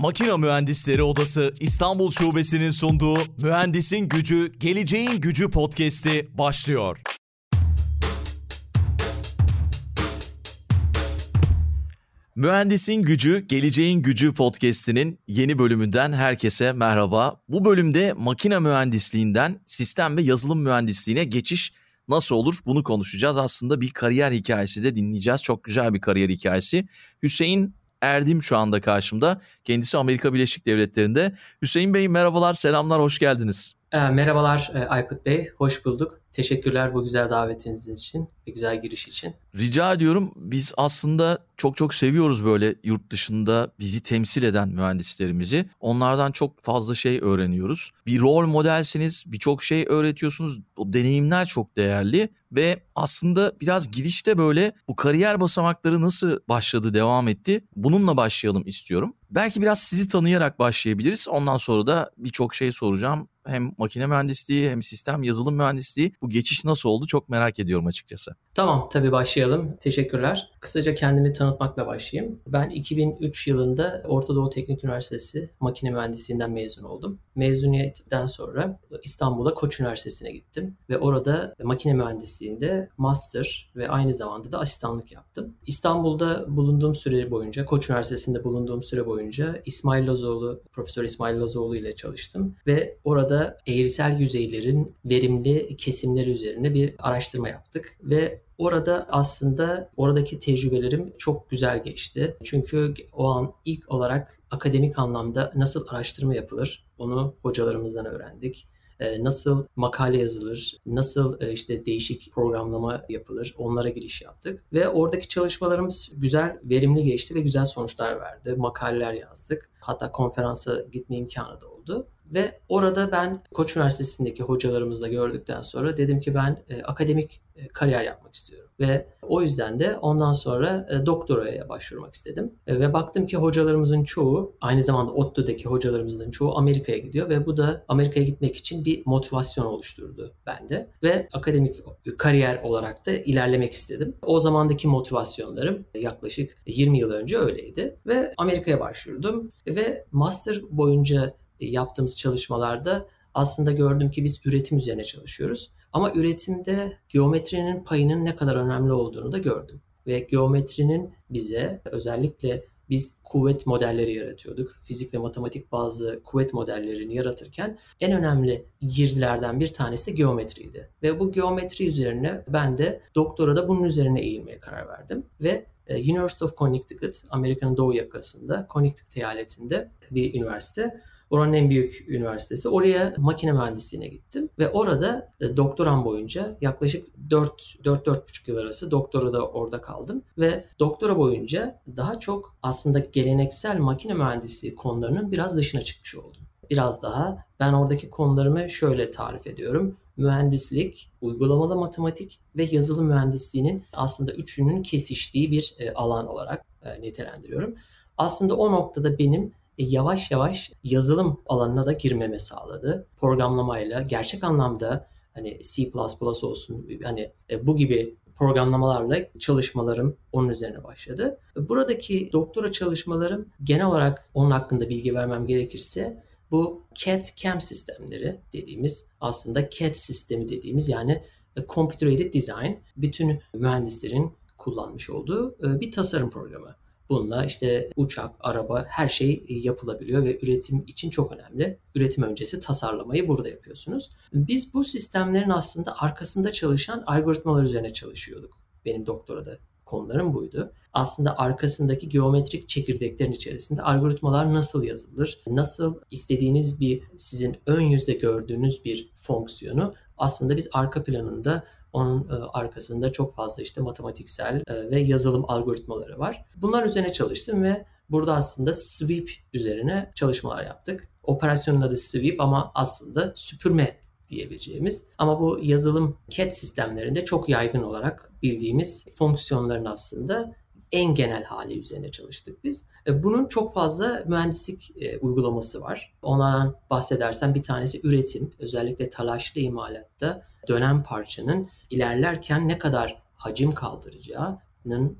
Makina Mühendisleri Odası İstanbul Şubesi'nin sunduğu Mühendisin Gücü, Geleceğin Gücü podcast'i başlıyor. Mühendisin Gücü, Geleceğin Gücü podcast'inin yeni bölümünden herkese merhaba. Bu bölümde makine mühendisliğinden sistem ve yazılım mühendisliğine geçiş nasıl olur bunu konuşacağız. Aslında bir kariyer hikayesi de dinleyeceğiz. Çok güzel bir kariyer hikayesi. Hüseyin Erdim şu anda karşımda. Kendisi Amerika Birleşik Devletleri'nde. Hüseyin Bey merhabalar, selamlar, hoş geldiniz. E, merhabalar e, Aykut Bey, hoş bulduk. Teşekkürler bu güzel davetiniz için ve güzel giriş için. Rica ediyorum. Biz aslında çok çok seviyoruz böyle yurt dışında bizi temsil eden mühendislerimizi. Onlardan çok fazla şey öğreniyoruz. Bir rol modelsiniz, birçok şey öğretiyorsunuz. O deneyimler çok değerli ve aslında biraz girişte böyle bu kariyer basamakları nasıl başladı, devam etti? Bununla başlayalım istiyorum. Belki biraz sizi tanıyarak başlayabiliriz. Ondan sonra da birçok şey soracağım hem makine mühendisliği hem sistem yazılım mühendisliği bu geçiş nasıl oldu çok merak ediyorum açıkçası. Tamam tabii başlayalım. Teşekkürler. Kısaca kendimi tanıtmakla başlayayım. Ben 2003 yılında Orta Doğu Teknik Üniversitesi makine mühendisliğinden mezun oldum. Mezuniyetten sonra İstanbul'a Koç Üniversitesi'ne gittim ve orada makine mühendisliğinde master ve aynı zamanda da asistanlık yaptım. İstanbul'da bulunduğum süre boyunca, Koç Üniversitesi'nde bulunduğum süre boyunca İsmail Lazoğlu, Profesör İsmail Lazoğlu ile çalıştım ve orada eğrisel yüzeylerin verimli kesimleri üzerine bir araştırma yaptık ve Orada aslında oradaki tecrübelerim çok güzel geçti. Çünkü o an ilk olarak akademik anlamda nasıl araştırma yapılır onu hocalarımızdan öğrendik ee, nasıl makale yazılır, nasıl e, işte değişik programlama yapılır onlara giriş yaptık. Ve oradaki çalışmalarımız güzel, verimli geçti ve güzel sonuçlar verdi. Makaleler yazdık. Hatta konferansa gitme imkanı da oldu. Ve orada ben Koç Üniversitesi'ndeki hocalarımızla gördükten sonra dedim ki ben e, akademik e, kariyer yapmak istiyorum. Ve o yüzden de ondan sonra e, doktoraya başvurmak istedim. E, ve baktım ki hocalarımızın çoğu, aynı zamanda ODTÜ'deki hocalarımızın çoğu Amerika'ya gidiyor ve bu da Amerika'ya gitmek için bir motivasyon oluşturdu bende. Ve akademik kariyer olarak da ilerlemek istedim. O zamandaki motivasyonlarım yaklaşık 20 yıl önce öyleydi. Ve Amerika'ya başvurdum ve master boyunca yaptığımız çalışmalarda aslında gördüm ki biz üretim üzerine çalışıyoruz. Ama üretimde geometrinin payının ne kadar önemli olduğunu da gördüm. Ve geometrinin bize özellikle biz kuvvet modelleri yaratıyorduk. Fizik ve matematik bazı kuvvet modellerini yaratırken en önemli girdilerden bir tanesi geometriydi. Ve bu geometri üzerine ben de doktora da bunun üzerine eğilmeye karar verdim. Ve e, University of Connecticut, Amerika'nın doğu yakasında, Connecticut eyaletinde bir üniversite. Oranın en büyük üniversitesi. Oraya makine mühendisliğine gittim ve orada e, doktoram boyunca yaklaşık 4-4,5 yıl arası doktora da orada kaldım ve doktora boyunca daha çok aslında geleneksel makine mühendisliği konularının biraz dışına çıkmış oldum. Biraz daha ben oradaki konularımı şöyle tarif ediyorum. Mühendislik, uygulamalı matematik ve yazılım mühendisliğinin aslında üçünün kesiştiği bir e, alan olarak e, nitelendiriyorum. Aslında o noktada benim yavaş yavaş yazılım alanına da girmeme sağladı. Programlamayla gerçek anlamda hani C++ olsun hani e, bu gibi programlamalarla çalışmalarım onun üzerine başladı. Buradaki doktora çalışmalarım genel olarak onun hakkında bilgi vermem gerekirse bu CAD-CAM sistemleri dediğimiz aslında CAD sistemi dediğimiz yani e, Computer Aided Design bütün mühendislerin kullanmış olduğu bir tasarım programı. Bununla işte uçak, araba her şey e, yapılabiliyor ve üretim için çok önemli. Üretim öncesi tasarlamayı burada yapıyorsunuz. Biz bu sistemlerin aslında arkasında çalışan algoritmalar üzerine çalışıyorduk. Benim doktorada konularım buydu. Aslında arkasındaki geometrik çekirdeklerin içerisinde algoritmalar nasıl yazılır? Nasıl istediğiniz bir sizin ön yüzde gördüğünüz bir fonksiyonu aslında biz arka planında onun e, arkasında çok fazla işte matematiksel e, ve yazılım algoritmaları var. Bunlar üzerine çalıştım ve burada aslında sweep üzerine çalışmalar yaptık. Operasyonun adı sweep ama aslında süpürme diyebileceğimiz ama bu yazılım CAD sistemlerinde çok yaygın olarak bildiğimiz fonksiyonların aslında en genel hali üzerine çalıştık biz. E, bunun çok fazla mühendislik e, uygulaması var. Onlardan bahsedersem bir tanesi üretim. Özellikle talaşlı imalatta dönen parçanın ilerlerken ne kadar hacim kaldıracağı,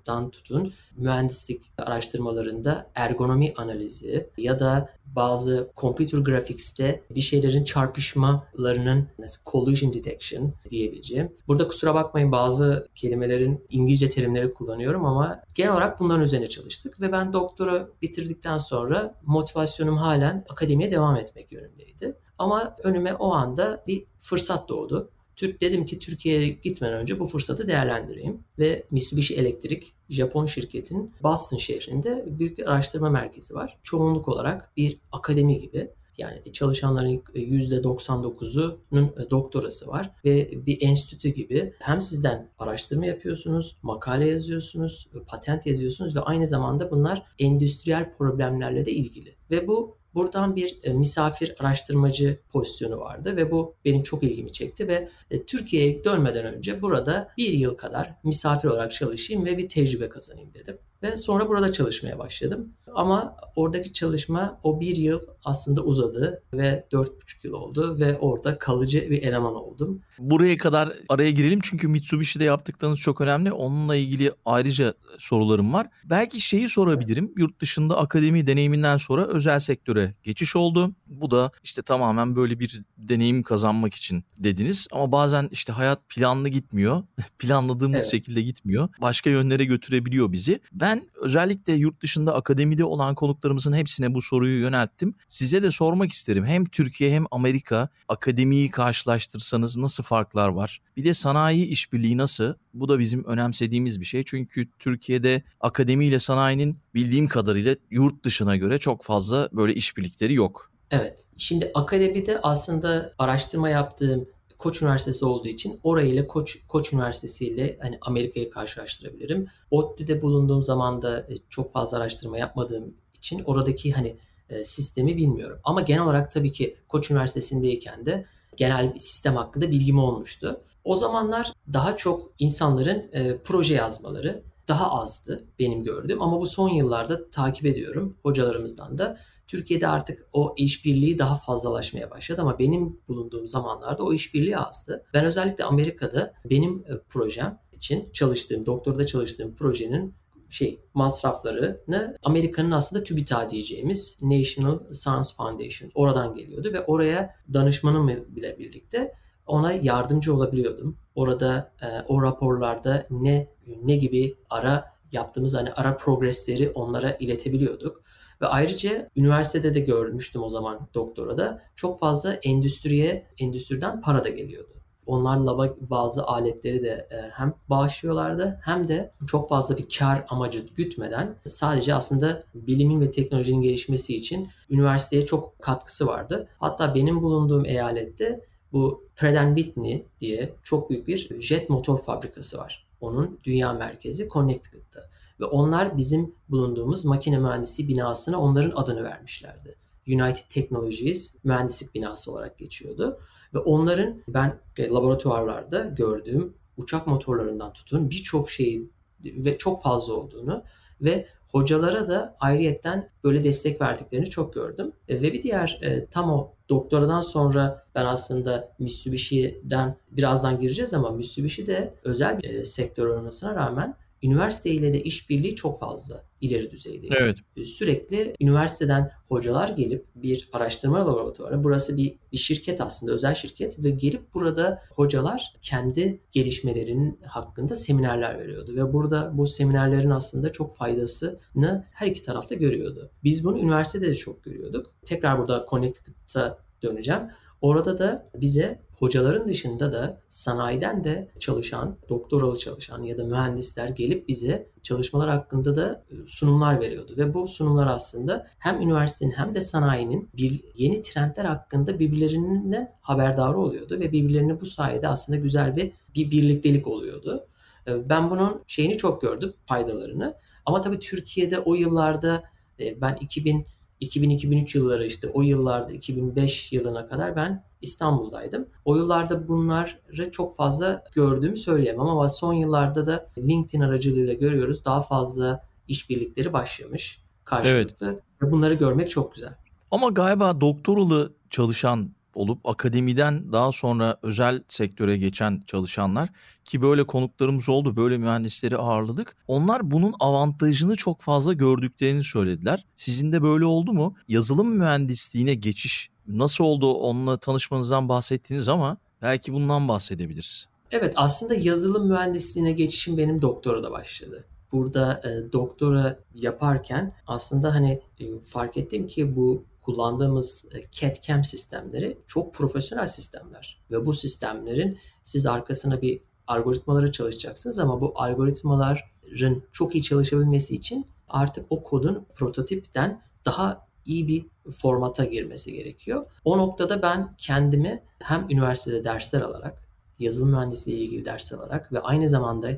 dan tutun mühendislik araştırmalarında ergonomi analizi ya da bazı computer graphics'te bir şeylerin çarpışmalarının collision detection diyebileceğim. Burada kusura bakmayın bazı kelimelerin İngilizce terimleri kullanıyorum ama genel olarak bunların üzerine çalıştık ve ben doktora bitirdikten sonra motivasyonum halen akademiye devam etmek yönündeydi. Ama önüme o anda bir fırsat doğdu. Türk dedim ki Türkiye'ye gitmeden önce bu fırsatı değerlendireyim ve Mitsubishi Elektrik Japon şirketin Boston şehrinde büyük bir araştırma merkezi var. Çoğunluk olarak bir akademi gibi. Yani çalışanların %99'unun doktorası var ve bir enstitü gibi hem sizden araştırma yapıyorsunuz, makale yazıyorsunuz, patent yazıyorsunuz ve aynı zamanda bunlar endüstriyel problemlerle de ilgili. Ve bu Buradan bir e, misafir araştırmacı pozisyonu vardı ve bu benim çok ilgimi çekti ve e, Türkiye'ye dönmeden önce burada bir yıl kadar misafir olarak çalışayım ve bir tecrübe kazanayım dedim. Ve sonra burada çalışmaya başladım. Ama oradaki çalışma o bir yıl aslında uzadı ve dört buçuk yıl oldu ve orada kalıcı bir eleman oldum. Buraya kadar araya girelim çünkü Mitsubishi'de yaptıklarınız çok önemli. Onunla ilgili ayrıca sorularım var. Belki şeyi sorabilirim. Yurt dışında akademi deneyiminden sonra özel sektöre geçiş oldu. Bu da işte tamamen böyle bir deneyim kazanmak için dediniz. Ama bazen işte hayat planlı gitmiyor. Planladığımız evet. şekilde gitmiyor. Başka yönlere götürebiliyor bizi. Ben özellikle yurt dışında akademide olan konuklarımızın hepsine bu soruyu yönelttim. Size de sormak isterim. Hem Türkiye hem Amerika akademiyi karşılaştırsanız nasıl farklar var? Bir de sanayi işbirliği nasıl? Bu da bizim önemsediğimiz bir şey. Çünkü Türkiye'de akademiyle sanayinin bildiğim kadarıyla yurt dışına göre çok fazla böyle işbirlikleri yok. Evet. Şimdi akademide aslında araştırma yaptığım Koç Üniversitesi olduğu için orayla Koç, Koç Üniversitesi ile hani Amerika'yı karşılaştırabilirim. ODTÜ'de bulunduğum zaman da e, çok fazla araştırma yapmadığım için oradaki hani e, sistemi bilmiyorum. Ama genel olarak tabii ki Koç Üniversitesi'ndeyken de genel bir sistem hakkında bilgim olmuştu. O zamanlar daha çok insanların e, proje yazmaları daha azdı benim gördüğüm ama bu son yıllarda takip ediyorum hocalarımızdan da. Türkiye'de artık o işbirliği daha fazlalaşmaya başladı ama benim bulunduğum zamanlarda o işbirliği azdı. Ben özellikle Amerika'da benim e, projem için çalıştığım, doktorda çalıştığım projenin şey masraflarını Amerika'nın aslında TÜBİTAK diyeceğimiz National Science Foundation oradan geliyordu ve oraya danışmanım bile birlikte ona yardımcı olabiliyordum. Orada e, o raporlarda ne ne gibi ara yaptığımız hani ara progresleri onlara iletebiliyorduk. Ve ayrıca üniversitede de görmüştüm o zaman doktora da çok fazla endüstriye, endüstriden para da geliyordu. Onlarla bazı aletleri de e, hem bağışlıyorlardı hem de çok fazla bir kar amacı gütmeden sadece aslında bilimin ve teknolojinin gelişmesi için üniversiteye çok katkısı vardı. Hatta benim bulunduğum eyalette bu Pratt Whitney diye çok büyük bir jet motor fabrikası var. Onun dünya merkezi Connecticut'ta. Ve onlar bizim bulunduğumuz makine mühendisi binasına onların adını vermişlerdi. United Technologies mühendislik binası olarak geçiyordu. Ve onların ben laboratuvarlarda gördüğüm uçak motorlarından tutun birçok şeyin ve çok fazla olduğunu ve hocalara da ayrıyetten böyle destek verdiklerini çok gördüm. E, ve bir diğer e, tam o doktoradan sonra ben aslında Mitsubishi'den birazdan gireceğiz ama Mitsubishi de özel bir e, sektör olmasına rağmen üniversite ile de işbirliği çok fazla ileri düzeyde. Evet. Sürekli üniversiteden hocalar gelip bir araştırma laboratuvarı, burası bir, bir şirket aslında özel şirket ve gelip burada hocalar kendi gelişmelerinin hakkında seminerler veriyordu ve burada bu seminerlerin aslında çok faydasını her iki tarafta görüyordu. Biz bunu üniversitede de çok görüyorduk. Tekrar burada Connecticut'a döneceğim. Orada da bize hocaların dışında da sanayiden de çalışan, doktoralı çalışan ya da mühendisler gelip bize çalışmalar hakkında da e, sunumlar veriyordu. Ve bu sunumlar aslında hem üniversitenin hem de sanayinin bir yeni trendler hakkında birbirlerinden haberdar oluyordu ve birbirlerine bu sayede aslında güzel bir, bir birliktelik oluyordu. E, ben bunun şeyini çok gördüm, faydalarını. Ama tabii Türkiye'de o yıllarda e, ben 2000 2000-2003 yılları işte o yıllarda 2005 yılına kadar ben İstanbul'daydım. O yıllarda bunları çok fazla gördüğümü söyleyemem ama son yıllarda da LinkedIn aracılığıyla görüyoruz daha fazla işbirlikleri başlamış karşılıklı evet. ve bunları görmek çok güzel. Ama galiba doktoralı çalışan olup akademiden daha sonra özel sektöre geçen çalışanlar ki böyle konuklarımız oldu, böyle mühendisleri ağırladık. Onlar bunun avantajını çok fazla gördüklerini söylediler. Sizin de böyle oldu mu? Yazılım mühendisliğine geçiş nasıl oldu? Onunla tanışmanızdan bahsettiniz ama belki bundan bahsedebiliriz. Evet aslında yazılım mühendisliğine geçişim benim doktora da başladı. Burada e, doktora yaparken aslında hani e, fark ettim ki bu kullandığımız e, CAD-CAM sistemleri çok profesyonel sistemler. Ve bu sistemlerin siz arkasına bir algoritmaları çalışacaksınız ama bu algoritmaların çok iyi çalışabilmesi için artık o kodun prototipten daha iyi bir formata girmesi gerekiyor. O noktada ben kendimi hem üniversitede dersler alarak, yazılım mühendisliği ile ilgili dersler alarak ve aynı zamanda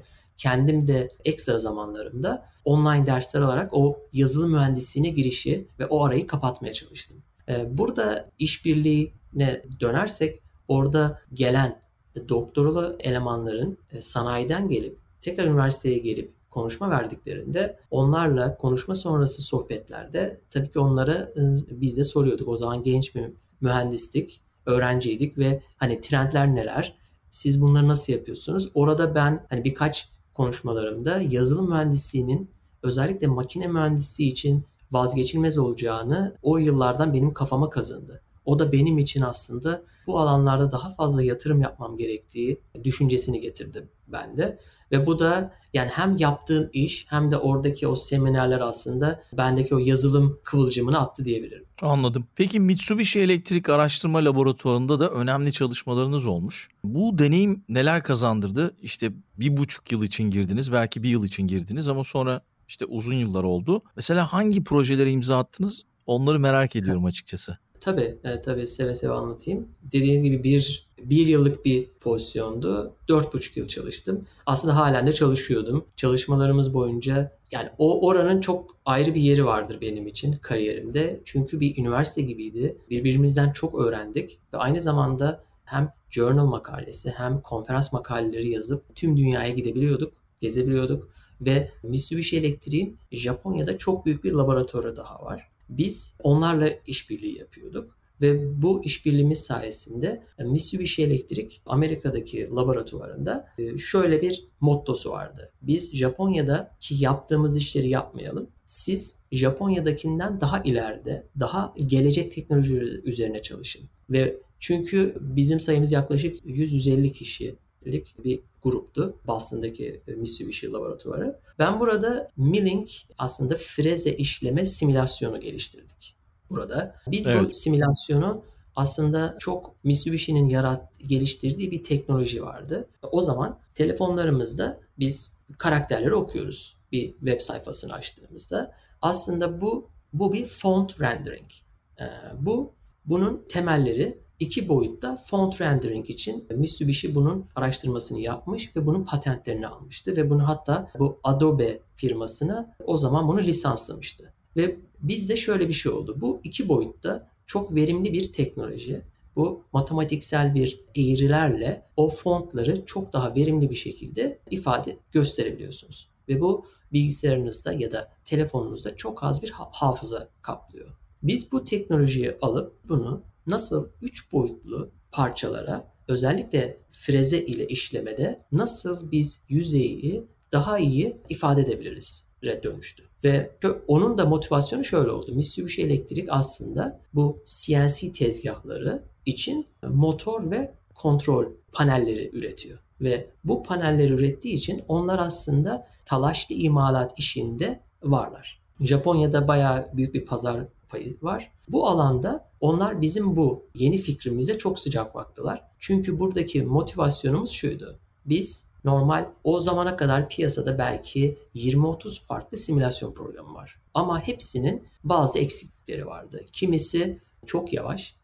kendim de ekstra zamanlarımda online dersler alarak o yazılım mühendisliğine girişi ve o arayı kapatmaya çalıştım. Ee, burada işbirliğine dönersek orada gelen doktoralı elemanların e, sanayiden gelip tekrar üniversiteye gelip konuşma verdiklerinde onlarla konuşma sonrası sohbetlerde tabii ki onlara e, biz de soruyorduk. O zaman genç bir mühendislik, öğrenciydik ve hani trendler neler? Siz bunları nasıl yapıyorsunuz? Orada ben hani birkaç konuşmalarımda yazılım mühendisliğinin özellikle makine mühendisliği için vazgeçilmez olacağını o yıllardan benim kafama kazındı. O da benim için aslında bu alanlarda daha fazla yatırım yapmam gerektiği düşüncesini getirdi bende. Ve bu da yani hem yaptığım iş hem de oradaki o seminerler aslında bendeki o yazılım kıvılcımını attı diyebilirim. Anladım. Peki Mitsubishi Elektrik Araştırma Laboratuvarı'nda da önemli çalışmalarınız olmuş. Bu deneyim neler kazandırdı? İşte bir buçuk yıl için girdiniz, belki bir yıl için girdiniz ama sonra işte uzun yıllar oldu. Mesela hangi projelere imza attınız? Onları merak ediyorum açıkçası. Tabii, e, tabii seve seve anlatayım. Dediğiniz gibi bir bir yıllık bir pozisyondu. Dört buçuk yıl çalıştım. Aslında halen de çalışıyordum. Çalışmalarımız boyunca yani o oranın çok ayrı bir yeri vardır benim için kariyerimde. Çünkü bir üniversite gibiydi. Birbirimizden çok öğrendik ve aynı zamanda hem journal makalesi hem konferans makaleleri yazıp tüm dünyaya gidebiliyorduk, gezebiliyorduk ve Mitsubishi Elektrik'in Japonya'da çok büyük bir laboratuvarı daha var. Biz onlarla işbirliği yapıyorduk ve bu işbirliğimiz sayesinde e, Mitsubishi Elektrik Amerika'daki laboratuvarında e, şöyle bir mottosu vardı. Biz Japonya'daki yaptığımız işleri yapmayalım. Siz Japonya'dakinden daha ileride, daha gelecek teknoloji üzerine çalışın. Ve çünkü bizim sayımız yaklaşık 100-150 kişi bir gruptu. Boston'daki e, Mitsubishi laboratuvarı. Ben burada milling aslında freze işleme simülasyonu geliştirdik burada. Biz evet. bu simülasyonu aslında çok Mitsubishi'nin yarat geliştirdiği bir teknoloji vardı. O zaman telefonlarımızda biz karakterleri okuyoruz bir web sayfasını açtığımızda. Aslında bu bu bir font rendering. Ee, bu bunun temelleri iki boyutta font rendering için Mitsubishi bunun araştırmasını yapmış ve bunun patentlerini almıştı ve bunu hatta bu Adobe firmasına o zaman bunu lisanslamıştı. Ve bizde şöyle bir şey oldu. Bu iki boyutta çok verimli bir teknoloji. Bu matematiksel bir eğrilerle o fontları çok daha verimli bir şekilde ifade gösterebiliyorsunuz. Ve bu bilgisayarınızda ya da telefonunuzda çok az bir hafıza kaplıyor. Biz bu teknolojiyi alıp bunu nasıl 3 boyutlu parçalara özellikle freze ile işlemede nasıl biz yüzeyi daha iyi ifade edebiliriz dönüştü. Ve onun da motivasyonu şöyle oldu. Mitsubishi Elektrik aslında bu CNC tezgahları için motor ve kontrol panelleri üretiyor. Ve bu panelleri ürettiği için onlar aslında talaşlı imalat işinde varlar. Japonya'da bayağı büyük bir pazar payı var. Bu alanda onlar bizim bu yeni fikrimize çok sıcak baktılar. Çünkü buradaki motivasyonumuz şuydu. Biz normal o zamana kadar piyasada belki 20-30 farklı simülasyon programı var. Ama hepsinin bazı eksiklikleri vardı. Kimisi çok yavaş,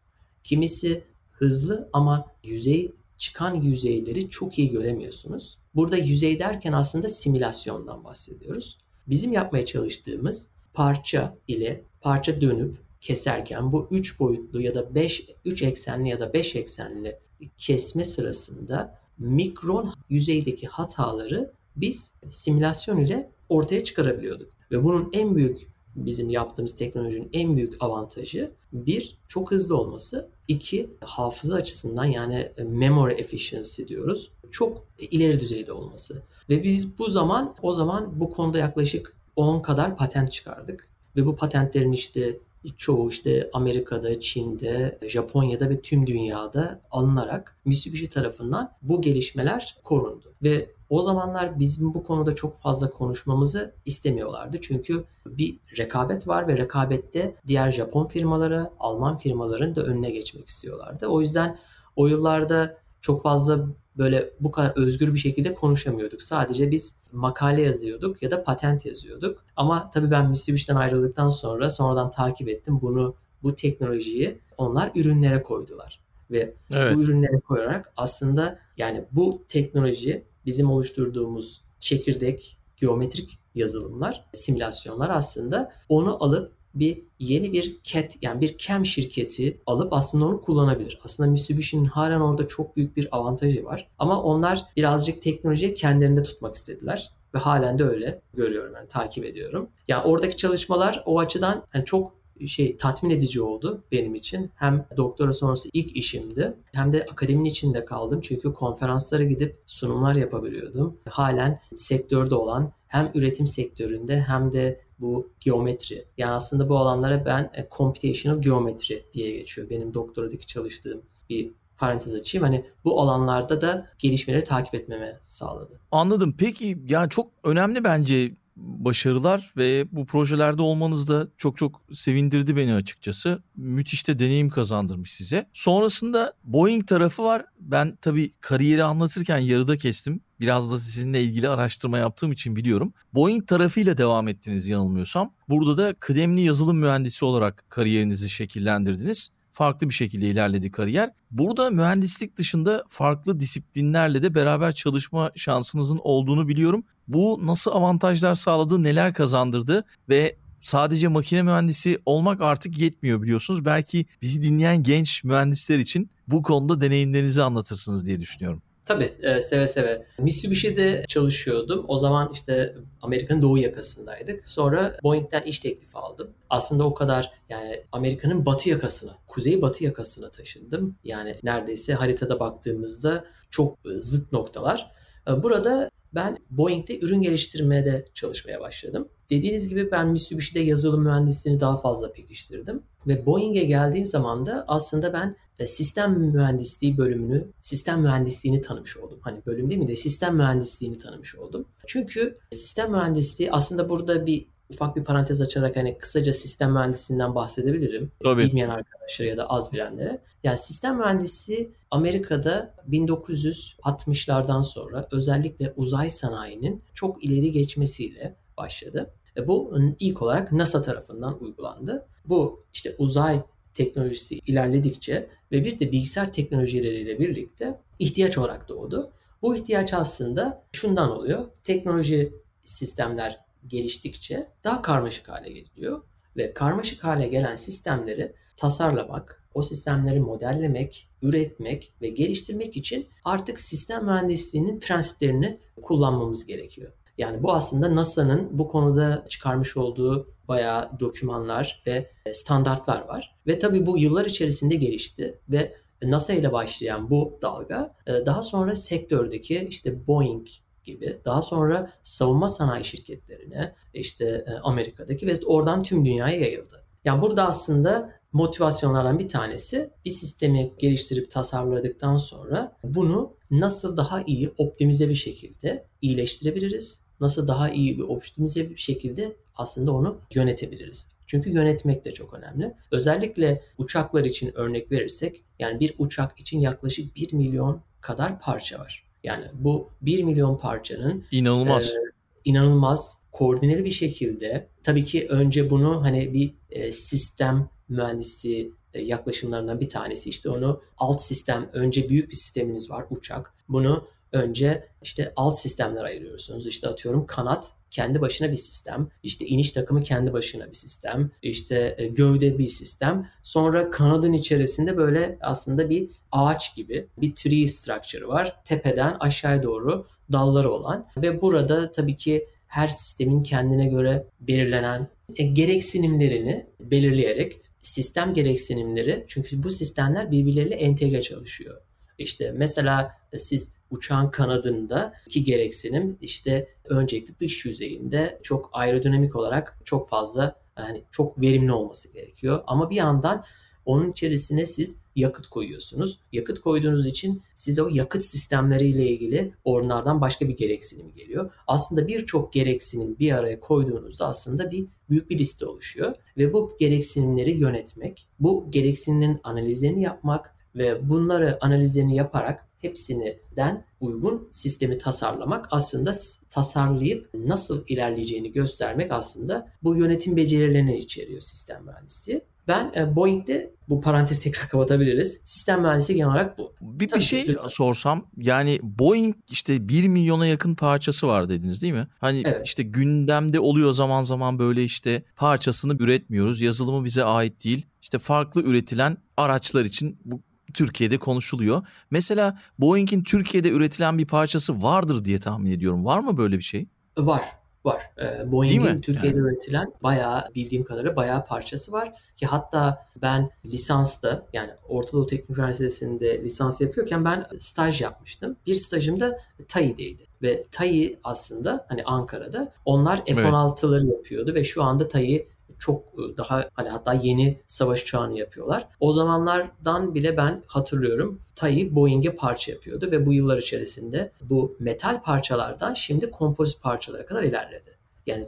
kimisi hızlı ama yüzey çıkan yüzeyleri çok iyi göremiyorsunuz. Burada yüzey derken aslında simülasyondan bahsediyoruz. Bizim yapmaya çalıştığımız parça ile parça dönüp keserken bu 3 boyutlu ya da 5 3 eksenli ya da 5 eksenli kesme sırasında mikron yüzeydeki hataları biz simülasyon ile ortaya çıkarabiliyorduk. Ve bunun en büyük bizim yaptığımız teknolojinin en büyük avantajı bir çok hızlı olması, iki hafıza açısından yani memory efficiency diyoruz. Çok ileri düzeyde olması. Ve biz bu zaman o zaman bu konuda yaklaşık 10 kadar patent çıkardık. Ve bu patentlerin işte çoğu işte Amerika'da, Çin'de, Japonya'da ve tüm dünyada alınarak Mitsubishi tarafından bu gelişmeler korundu. Ve o zamanlar bizim bu konuda çok fazla konuşmamızı istemiyorlardı. Çünkü bir rekabet var ve rekabette diğer Japon firmaları, Alman firmaların da önüne geçmek istiyorlardı. O yüzden o yıllarda çok fazla böyle bu kadar özgür bir şekilde konuşamıyorduk. Sadece biz makale yazıyorduk ya da patent yazıyorduk. Ama tabii ben Mitsubishi'den ayrıldıktan sonra sonradan takip ettim bunu bu teknolojiyi onlar ürünlere koydular. Ve evet. bu ürünlere koyarak aslında yani bu teknoloji bizim oluşturduğumuz çekirdek, geometrik yazılımlar, simülasyonlar aslında onu alıp bir yeni bir CAT yani bir CAM şirketi alıp aslında onu kullanabilir. Aslında Mitsubishi'nin halen orada çok büyük bir avantajı var. Ama onlar birazcık teknolojiyi kendilerinde tutmak istediler ve halen de öyle görüyorum yani takip ediyorum. Ya yani oradaki çalışmalar o açıdan hani çok şey tatmin edici oldu benim için. Hem doktora sonrası ilk işimdi hem de akademinin içinde kaldım. Çünkü konferanslara gidip sunumlar yapabiliyordum. Halen sektörde olan hem üretim sektöründe hem de bu geometri. Yani aslında bu alanlara ben e, computational geometri diye geçiyor. Benim doktoradaki çalıştığım bir parantez açayım. Hani bu alanlarda da gelişmeleri takip etmeme sağladı. Anladım. Peki yani çok önemli bence başarılar ve bu projelerde olmanız da çok çok sevindirdi beni açıkçası. Müthiş de deneyim kazandırmış size. Sonrasında Boeing tarafı var. Ben tabii kariyeri anlatırken yarıda kestim. Biraz da sizinle ilgili araştırma yaptığım için biliyorum. Boeing tarafıyla devam ettiniz yanılmıyorsam. Burada da kıdemli yazılım mühendisi olarak kariyerinizi şekillendirdiniz farklı bir şekilde ilerledi kariyer. Burada mühendislik dışında farklı disiplinlerle de beraber çalışma şansınızın olduğunu biliyorum. Bu nasıl avantajlar sağladı, neler kazandırdı ve sadece makine mühendisi olmak artık yetmiyor biliyorsunuz. Belki bizi dinleyen genç mühendisler için bu konuda deneyimlerinizi anlatırsınız diye düşünüyorum. Tabii e, seve seve. Mitsubishi'de çalışıyordum. O zaman işte Amerika'nın doğu yakasındaydık. Sonra Boeing'den iş teklifi aldım. Aslında o kadar yani Amerika'nın batı yakasına, kuzey batı yakasına taşındım. Yani neredeyse haritada baktığımızda çok e, zıt noktalar. E, burada ben Boeing'de ürün geliştirmede çalışmaya başladım. Dediğiniz gibi ben Mitsubishi'de yazılım mühendisliğini daha fazla pekiştirdim. Ve Boeing'e geldiğim zaman da aslında ben e, sistem mühendisliği bölümünü, sistem mühendisliğini tanımış oldum. Hani bölüm değil mi de sistem mühendisliğini tanımış oldum. Çünkü sistem mühendisliği aslında burada bir ufak bir parantez açarak hani kısaca sistem mühendisliğinden bahsedebilirim. Tabii. Bilmeyen arkadaşlara ya da az bilenlere. Yani sistem mühendisi Amerika'da 1960'lardan sonra özellikle uzay sanayinin çok ileri geçmesiyle başladı. E bu ilk olarak NASA tarafından uygulandı. Bu işte uzay teknolojisi ilerledikçe ve bir de bilgisayar teknolojileriyle birlikte ihtiyaç olarak doğdu. Bu ihtiyaç aslında şundan oluyor. Teknoloji sistemler geliştikçe daha karmaşık hale geliyor ve karmaşık hale gelen sistemleri tasarlamak, o sistemleri modellemek, üretmek ve geliştirmek için artık sistem mühendisliğinin prensiplerini kullanmamız gerekiyor. Yani bu aslında NASA'nın bu konuda çıkarmış olduğu bayağı dokümanlar ve standartlar var. Ve tabii bu yıllar içerisinde gelişti ve NASA ile başlayan bu dalga e, daha sonra sektördeki işte Boeing gibi daha sonra savunma sanayi şirketlerine işte e, Amerika'daki ve oradan tüm dünyaya yayıldı. Yani burada aslında motivasyonlardan bir tanesi bir sistemi geliştirip tasarladıktan sonra bunu nasıl daha iyi optimize bir şekilde iyileştirebiliriz nasıl daha iyi bir optimize bir şekilde aslında onu yönetebiliriz. Çünkü yönetmek de çok önemli. Özellikle uçaklar için örnek verirsek yani bir uçak için yaklaşık 1 milyon kadar parça var. Yani bu 1 milyon parçanın inanılmaz. E, inanılmaz koordineli bir şekilde tabii ki önce bunu hani bir e, sistem mühendisi yaklaşımlarından bir tanesi işte onu alt sistem önce büyük bir sisteminiz var uçak. Bunu önce işte alt sistemler ayırıyorsunuz. İşte atıyorum kanat kendi başına bir sistem. İşte iniş takımı kendi başına bir sistem. İşte e, gövde bir sistem. Sonra kanadın içerisinde böyle aslında bir ağaç gibi bir tree structure var. Tepeden aşağıya doğru dalları olan ve burada tabii ki her sistemin kendine göre belirlenen e, gereksinimlerini belirleyerek sistem gereksinimleri çünkü bu sistemler birbirleriyle entegre çalışıyor. İşte mesela siz uçağın kanadında iki gereksinim işte öncelikle dış yüzeyinde çok aerodinamik olarak çok fazla yani çok verimli olması gerekiyor. Ama bir yandan onun içerisine siz yakıt koyuyorsunuz. Yakıt koyduğunuz için size o yakıt sistemleriyle ilgili onlardan başka bir gereksinim geliyor. Aslında birçok gereksinim bir araya koyduğunuzda aslında bir büyük bir liste oluşuyor ve bu gereksinimleri yönetmek, bu gereksinimlerin analizlerini yapmak ve bunları analizlerini yaparak hepsinden uygun sistemi tasarlamak aslında tasarlayıp nasıl ilerleyeceğini göstermek aslında bu yönetim becerilerini içeriyor sistem mühendisi. Ben e, Boeing'de bu parantez tekrar kapatabiliriz. Sistem mühendisi genel olarak bu. Bir, Tabii bir şey lütfen. sorsam yani Boeing işte 1 milyona yakın parçası var dediniz değil mi? Hani evet. işte gündemde oluyor zaman zaman böyle işte parçasını üretmiyoruz. Yazılımı bize ait değil. İşte farklı üretilen araçlar için bu Türkiye'de konuşuluyor. Mesela Boeing'in Türkiye'de üretilen bir parçası vardır diye tahmin ediyorum. Var mı böyle bir şey? Var var. E, Boeing'in Türkiye'de yani. üretilen bayağı bildiğim kadarıyla bayağı parçası var ki hatta ben lisansta yani Orta Doğu Teknik Üniversitesi'nde lisans yapıyorken ben staj yapmıştım. Bir stajım da TAI'deydi ve TAI aslında hani Ankara'da onlar F-16'ları evet. yapıyordu ve şu anda TAI çok e, daha hani hatta yeni savaş uçağını yapıyorlar. O zamanlardan bile ben hatırlıyorum TAI Boeing'e parça yapıyordu ve bu yıllar içerisinde bu metal parçalardan şimdi kompozit parçalara kadar ilerledi. Yani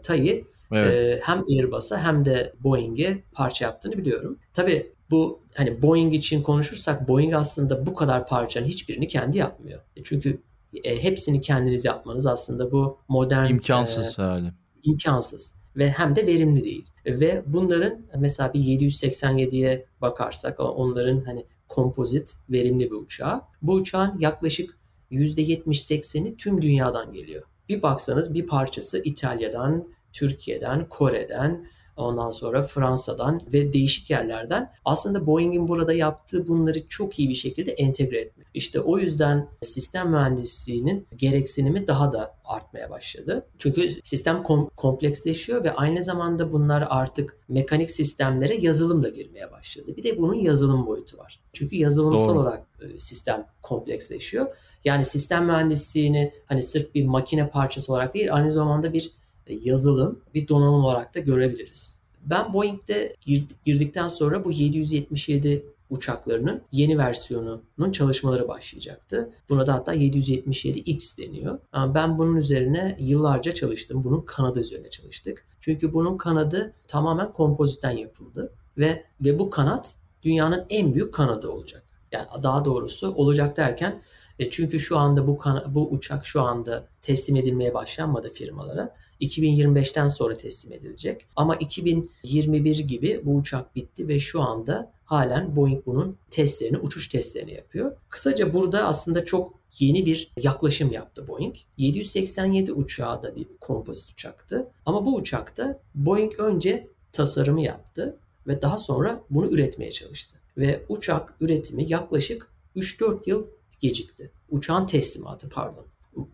evet. e, hem Airbus'a hem de Boeing'e parça yaptığını biliyorum. Tabii bu hani Boeing için konuşursak Boeing aslında bu kadar parçanın hiçbirini kendi yapmıyor. E, çünkü e, hepsini kendiniz yapmanız aslında bu modern imkansız e, herhalde. İmkansız ve hem de verimli değil. Ve bunların mesela bir 787'ye bakarsak onların hani kompozit verimli bir uçağı. Bu uçağın yaklaşık %70-80'i tüm dünyadan geliyor. Bir baksanız bir parçası İtalya'dan, Türkiye'den, Kore'den, ondan sonra Fransa'dan ve değişik yerlerden aslında Boeing'in burada yaptığı bunları çok iyi bir şekilde entegre etmek. İşte o yüzden sistem mühendisliğinin gereksinimi daha da artmaya başladı. Çünkü sistem kom- kompleksleşiyor ve aynı zamanda bunlar artık mekanik sistemlere yazılım da girmeye başladı. Bir de bunun yazılım boyutu var. Çünkü yazılımsal Doğru. olarak e, sistem kompleksleşiyor. Yani sistem mühendisliğini hani sırf bir makine parçası olarak değil aynı zamanda bir yazılım, bir donanım olarak da görebiliriz. Ben Boeing'de girdikten sonra bu 777 uçaklarının yeni versiyonunun çalışmaları başlayacaktı. Buna da hatta 777X deniyor. Ben bunun üzerine yıllarca çalıştım. Bunun kanadı üzerine çalıştık. Çünkü bunun kanadı tamamen kompozitten yapıldı ve ve bu kanat dünyanın en büyük kanadı olacak. Yani daha doğrusu olacak derken e çünkü şu anda bu bu uçak şu anda teslim edilmeye başlanmadı firmalara. 2025'ten sonra teslim edilecek. Ama 2021 gibi bu uçak bitti ve şu anda halen Boeing bunun testlerini, uçuş testlerini yapıyor. Kısaca burada aslında çok yeni bir yaklaşım yaptı Boeing. 787 uçağı da bir kompozit uçaktı. Ama bu uçakta Boeing önce tasarımı yaptı ve daha sonra bunu üretmeye çalıştı. Ve uçak üretimi yaklaşık 3-4 yıl gecikti. Uçağın teslimatı pardon.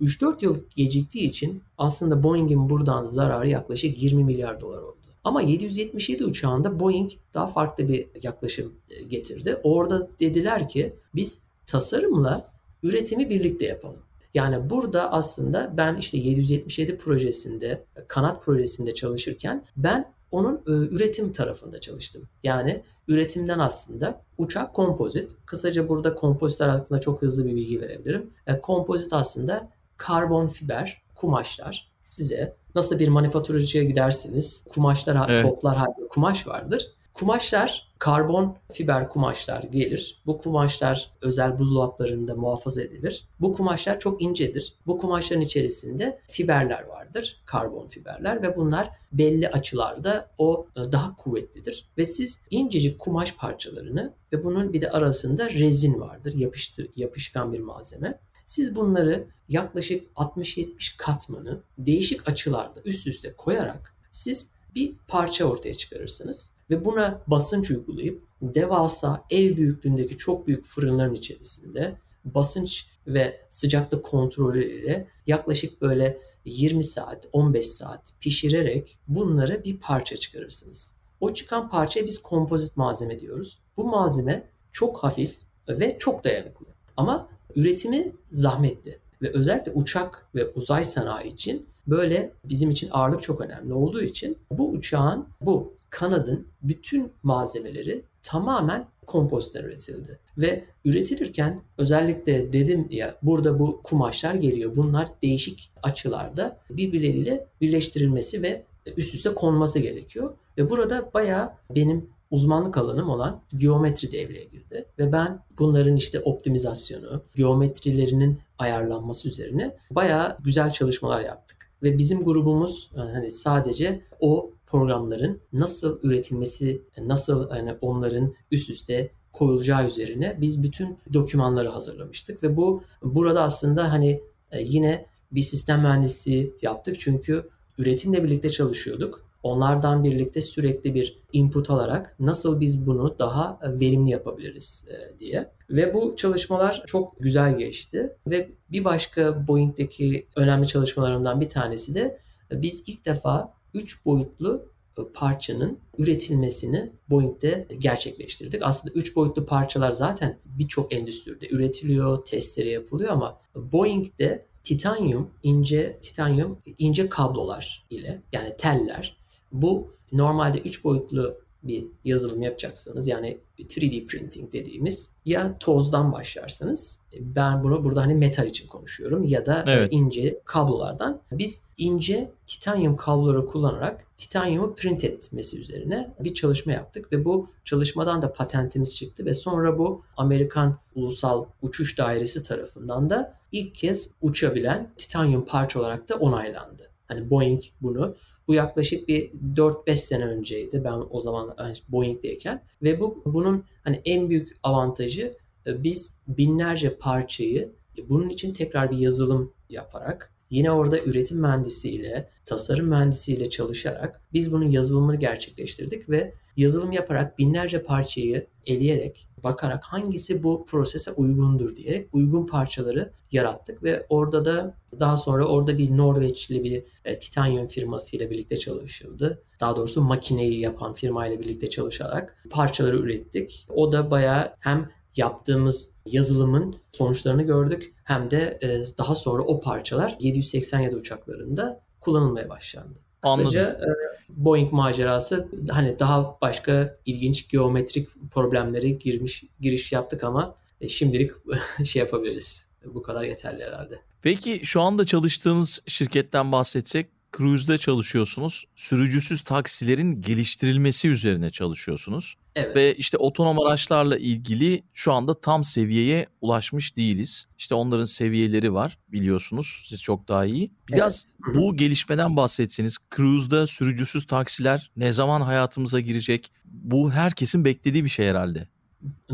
3-4 yıl geciktiği için aslında Boeing'in buradan zararı yaklaşık 20 milyar dolar oldu. Ama 777 uçağında Boeing daha farklı bir yaklaşım e, getirdi. Orada dediler ki biz tasarımla üretimi birlikte yapalım. Yani burada aslında ben işte 777 projesinde, kanat projesinde çalışırken ben onun e, üretim tarafında çalıştım. Yani üretimden aslında uçak kompozit. Kısaca burada kompozitler hakkında çok hızlı bir bilgi verebilirim. E, kompozit aslında karbon fiber kumaşlar size nasıl bir manifaturacıya gidersiniz kumaşlar evet. toplar halde kumaş vardır. Kumaşlar karbon fiber kumaşlar gelir. Bu kumaşlar özel buzdolaplarında muhafaza edilir. Bu kumaşlar çok incedir. Bu kumaşların içerisinde fiberler vardır. Karbon fiberler ve bunlar belli açılarda o e, daha kuvvetlidir. Ve siz incecik kumaş parçalarını ve bunun bir de arasında rezin vardır. Yapıştır, yapışkan bir malzeme. Siz bunları yaklaşık 60-70 katmanı değişik açılarda üst üste koyarak siz bir parça ortaya çıkarırsınız ve buna basınç uygulayıp devasa ev büyüklüğündeki çok büyük fırınların içerisinde basınç ve sıcaklık kontrolü ile yaklaşık böyle 20 saat, 15 saat pişirerek bunları bir parça çıkarırsınız. O çıkan parçaya biz kompozit malzeme diyoruz. Bu malzeme çok hafif ve çok dayanıklı. Ama üretimi zahmetli ve özellikle uçak ve uzay sanayi için böyle bizim için ağırlık çok önemli olduğu için bu uçağın bu kanadın bütün malzemeleri tamamen kompozitten üretildi. Ve üretilirken özellikle dedim ya burada bu kumaşlar geliyor. Bunlar değişik açılarda birbirleriyle birleştirilmesi ve üst üste konması gerekiyor. Ve burada bayağı benim uzmanlık alanım olan geometri devreye girdi. Ve ben bunların işte optimizasyonu, geometrilerinin ayarlanması üzerine bayağı güzel çalışmalar yaptık. Ve bizim grubumuz hani sadece o programların nasıl üretilmesi, nasıl hani onların üst üste koyulacağı üzerine biz bütün dokümanları hazırlamıştık ve bu burada aslında hani e, yine bir sistem mühendisi yaptık çünkü üretimle birlikte çalışıyorduk. Onlardan birlikte sürekli bir input alarak nasıl biz bunu daha verimli yapabiliriz e, diye. Ve bu çalışmalar çok güzel geçti. Ve bir başka Boeing'deki önemli çalışmalarımdan bir tanesi de e, biz ilk defa 3 boyutlu e, parçanın üretilmesini Boeing'de gerçekleştirdik. Aslında 3 boyutlu parçalar zaten birçok endüstride üretiliyor, testleri yapılıyor ama Boeing'de titanyum, ince titanyum, ince kablolar ile yani teller bu normalde 3 boyutlu bir yazılım yapacaksanız yani 3D printing dediğimiz ya tozdan başlarsanız ben bunu burada hani metal için konuşuyorum ya da evet. ince kablolardan biz ince titanyum kabloları kullanarak titanyumu print etmesi üzerine bir çalışma yaptık ve bu çalışmadan da patentimiz çıktı ve sonra bu Amerikan Ulusal Uçuş Dairesi tarafından da ilk kez uçabilen titanyum parça olarak da onaylandı. Hani Boeing bunu bu yaklaşık bir 4-5 sene önceydi. Ben o zaman hani Boeing'deyken ve bu bunun hani en büyük avantajı e, biz binlerce parçayı e, bunun için tekrar bir yazılım yaparak Yine orada üretim mühendisiyle, tasarım mühendisiyle çalışarak biz bunun yazılımını gerçekleştirdik ve yazılım yaparak binlerce parçayı eleyerek, bakarak hangisi bu prosese uygundur diyerek uygun parçaları yarattık ve orada da daha sonra orada bir Norveçli bir e, titanyum firması ile birlikte çalışıldı. Daha doğrusu makineyi yapan firma ile birlikte çalışarak parçaları ürettik. O da bayağı hem yaptığımız yazılımın sonuçlarını gördük hem de e, daha sonra o parçalar 787 uçaklarında kullanılmaya başlandı. Kısaca Anladım. Boeing macerası hani daha başka ilginç geometrik problemlere girmiş giriş yaptık ama e, şimdilik şey yapabiliriz. Bu kadar yeterli herhalde. Peki şu anda çalıştığınız şirketten bahsetsek Cruise'de çalışıyorsunuz. Sürücüsüz taksilerin geliştirilmesi üzerine çalışıyorsunuz. Evet. Ve işte otonom araçlarla ilgili şu anda tam seviyeye ulaşmış değiliz. İşte onların seviyeleri var biliyorsunuz. Siz çok daha iyi. Biraz evet. bu gelişmeden bahsetseniz Cruise'da sürücüsüz taksiler ne zaman hayatımıza girecek? Bu herkesin beklediği bir şey herhalde.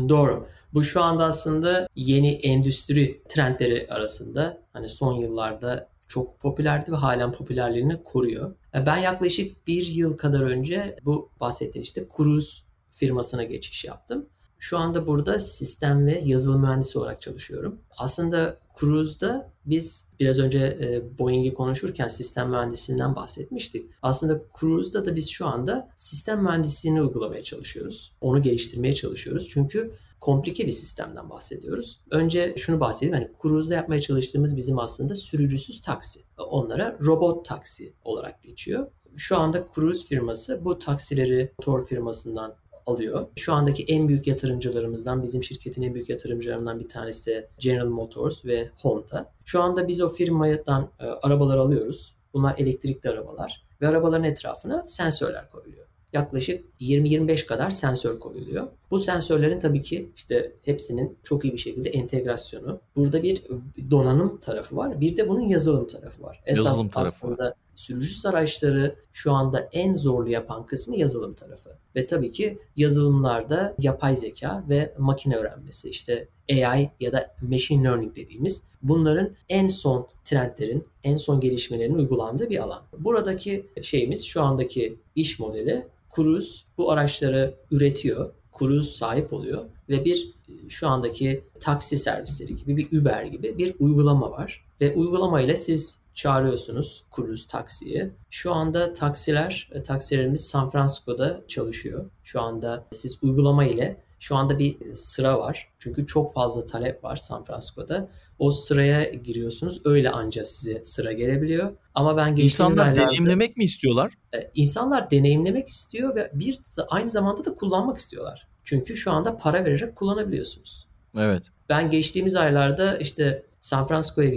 Doğru. Bu şu anda aslında yeni endüstri trendleri arasında hani son yıllarda çok popülerdi ve halen popülerliğini koruyor. E, ben yaklaşık bir yıl kadar önce bu bahsettiğim işte Cruise firmasına geçiş yaptım. Şu anda burada sistem ve yazılım mühendisi olarak çalışıyorum. Aslında Cruise'da biz biraz önce e, Boeing'i konuşurken sistem mühendisliğinden bahsetmiştik. Aslında Cruise'da da biz şu anda sistem mühendisliğini uygulamaya çalışıyoruz. Onu geliştirmeye çalışıyoruz. Çünkü komplike bir sistemden bahsediyoruz. Önce şunu bahsedeyim. Hani Cruise'da yapmaya çalıştığımız bizim aslında sürücüsüz taksi. Onlara robot taksi olarak geçiyor. Şu anda Cruise firması bu taksileri motor firmasından alıyor. Şu andaki en büyük yatırımcılarımızdan, bizim şirketin en büyük yatırımcılarından bir tanesi General Motors ve Honda. Şu anda biz o firmadan e, arabalar alıyoruz. Bunlar elektrikli arabalar ve arabaların etrafına sensörler koyuluyor yaklaşık 20-25 kadar sensör koyuluyor. Bu sensörlerin tabii ki işte hepsinin çok iyi bir şekilde entegrasyonu. Burada bir donanım tarafı var. Bir de bunun yazılım tarafı var. Esas yazılım tarafı. aslında sürücüsüz araçları şu anda en zorlu yapan kısmı yazılım tarafı. Ve tabii ki yazılımlarda yapay zeka ve makine öğrenmesi işte AI ya da machine learning dediğimiz bunların en son trendlerin, en son gelişmelerin uygulandığı bir alan. Buradaki şeyimiz şu andaki iş modeli Cruise bu araçları üretiyor. Cruise sahip oluyor ve bir şu andaki taksi servisleri gibi bir Uber gibi bir uygulama var. Ve uygulama ile siz çağırıyorsunuz cruise taksiyi. Şu anda taksiler, taksilerimiz San Francisco'da çalışıyor. Şu anda siz uygulama ile şu anda bir sıra var. Çünkü çok fazla talep var San Francisco'da. O sıraya giriyorsunuz. Öyle ancak size sıra gelebiliyor. Ama ben İnsanlar aylarda... deneyimlemek mi istiyorlar? E, insanlar deneyimlemek istiyor ve bir aynı zamanda da kullanmak istiyorlar. Çünkü şu anda para vererek kullanabiliyorsunuz. Evet. Ben geçtiğimiz aylarda işte San Francisco'ya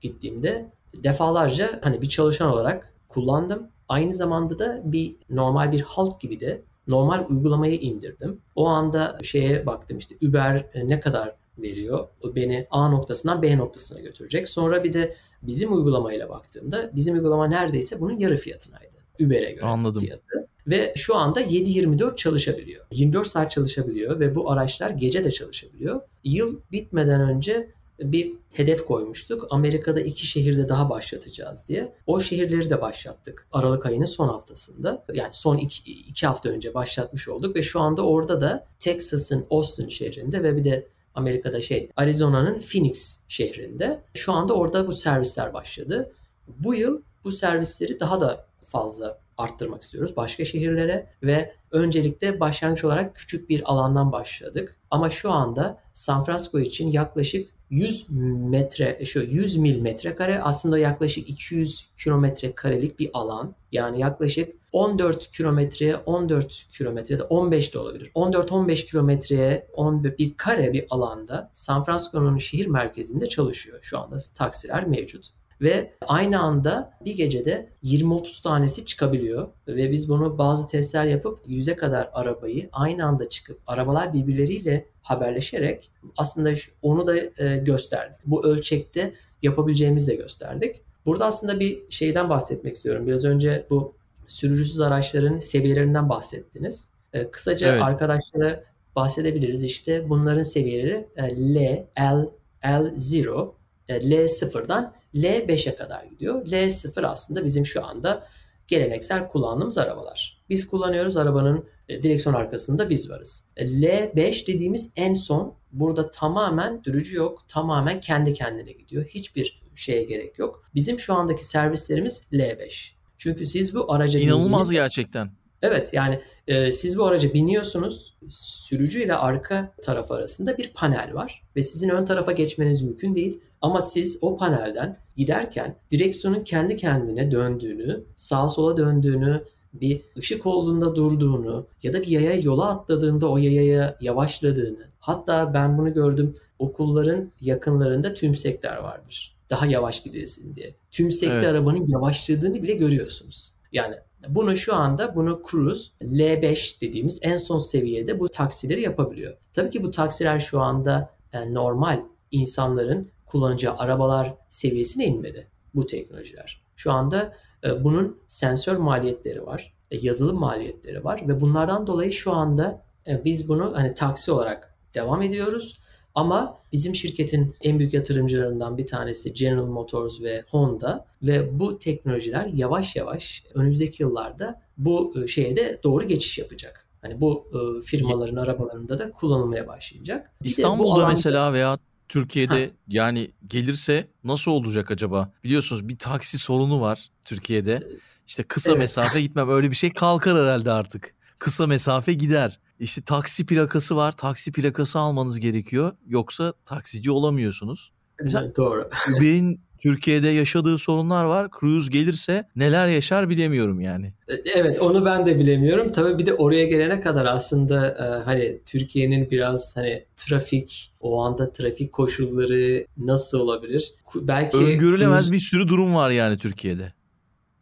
gittiğimde defalarca hani bir çalışan olarak kullandım. Aynı zamanda da bir normal bir halk gibi de normal uygulamayı indirdim. O anda şeye baktım işte Uber ne kadar veriyor. O beni A noktasından B noktasına götürecek. Sonra bir de bizim uygulamayla baktığımda bizim uygulama neredeyse bunun yarı fiyatınaydı. Uber'e göre Anladım. fiyatı. Ve şu anda 7-24 çalışabiliyor. 24 saat çalışabiliyor ve bu araçlar gece de çalışabiliyor. Yıl bitmeden önce bir hedef koymuştuk. Amerika'da iki şehirde daha başlatacağız diye. O şehirleri de başlattık. Aralık ayının son haftasında. Yani son iki, iki hafta önce başlatmış olduk ve şu anda orada da Texas'ın Austin şehrinde ve bir de Amerika'da şey Arizona'nın Phoenix şehrinde. Şu anda orada bu servisler başladı. Bu yıl bu servisleri daha da fazla arttırmak istiyoruz başka şehirlere ve öncelikle başlangıç olarak küçük bir alandan başladık. Ama şu anda San Francisco için yaklaşık 100 metre, şu 100 mil metrekare aslında yaklaşık 200 kilometre karelik bir alan. Yani yaklaşık 14 kilometreye 14 kilometre de 15 de olabilir. 14-15 kilometreye bir kare bir alanda San Francisco'nun şehir merkezinde çalışıyor. Şu anda taksiler mevcut ve aynı anda bir gecede 20-30 tanesi çıkabiliyor ve biz bunu bazı testler yapıp 100'e kadar arabayı aynı anda çıkıp arabalar birbirleriyle haberleşerek aslında onu da e, gösterdik. Bu ölçekte yapabileceğimizi de gösterdik. Burada aslında bir şeyden bahsetmek istiyorum. Biraz önce bu sürücüsüz araçların seviyelerinden bahsettiniz. E, kısaca evet. arkadaşlara bahsedebiliriz. İşte bunların seviyeleri e, L, L, L0, L0'dan L5'e kadar gidiyor. L0 aslında bizim şu anda geleneksel kullandığımız arabalar. Biz kullanıyoruz arabanın e, direksiyon arkasında biz varız. E, L5 dediğimiz en son burada tamamen sürücü yok. Tamamen kendi kendine gidiyor. Hiçbir şeye gerek yok. Bizim şu andaki servislerimiz L5. Çünkü siz bu araca İnanılmaz gerçekten. Evet yani e, siz bu araca biniyorsunuz. Sürücü ile arka taraf arasında bir panel var ve sizin ön tarafa geçmeniz mümkün değil. Ama siz o panelden giderken direksiyonun kendi kendine döndüğünü, sağa sola döndüğünü, bir ışık olduğunda durduğunu ya da bir yaya yola atladığında o yayaya yavaşladığını. Hatta ben bunu gördüm okulların yakınlarında tümsekler vardır. Daha yavaş gidesin diye. Tümsekli evet. arabanın yavaşladığını bile görüyorsunuz. Yani bunu şu anda bunu Cruise L5 dediğimiz en son seviyede bu taksileri yapabiliyor. Tabii ki bu taksiler şu anda yani normal insanların kullanacağı arabalar seviyesine inmedi bu teknolojiler. Şu anda e, bunun sensör maliyetleri var, e, yazılım maliyetleri var ve bunlardan dolayı şu anda e, biz bunu hani taksi olarak devam ediyoruz. Ama bizim şirketin en büyük yatırımcılarından bir tanesi General Motors ve Honda ve bu teknolojiler yavaş yavaş önümüzdeki yıllarda bu e, şeye de doğru geçiş yapacak. Hani bu e, firmaların arabalarında da kullanılmaya başlayacak. Bir İstanbul'da alanda... mesela veya Türkiye'de ha. yani gelirse nasıl olacak acaba? Biliyorsunuz bir taksi sorunu var Türkiye'de. İşte kısa evet. mesafe gitmem öyle bir şey kalkar herhalde artık. Kısa mesafe gider. İşte taksi plakası var. Taksi plakası almanız gerekiyor. Yoksa taksici olamıyorsunuz. Mesela Doğru. Uber'in Türkiye'de yaşadığı sorunlar var. Cruise gelirse neler yaşar bilemiyorum yani. E, evet onu ben de bilemiyorum. Tabii bir de oraya gelene kadar aslında e, hani Türkiye'nin biraz hani trafik o anda trafik koşulları nasıl olabilir? Belki öngörülemez cruise... bir sürü durum var yani Türkiye'de.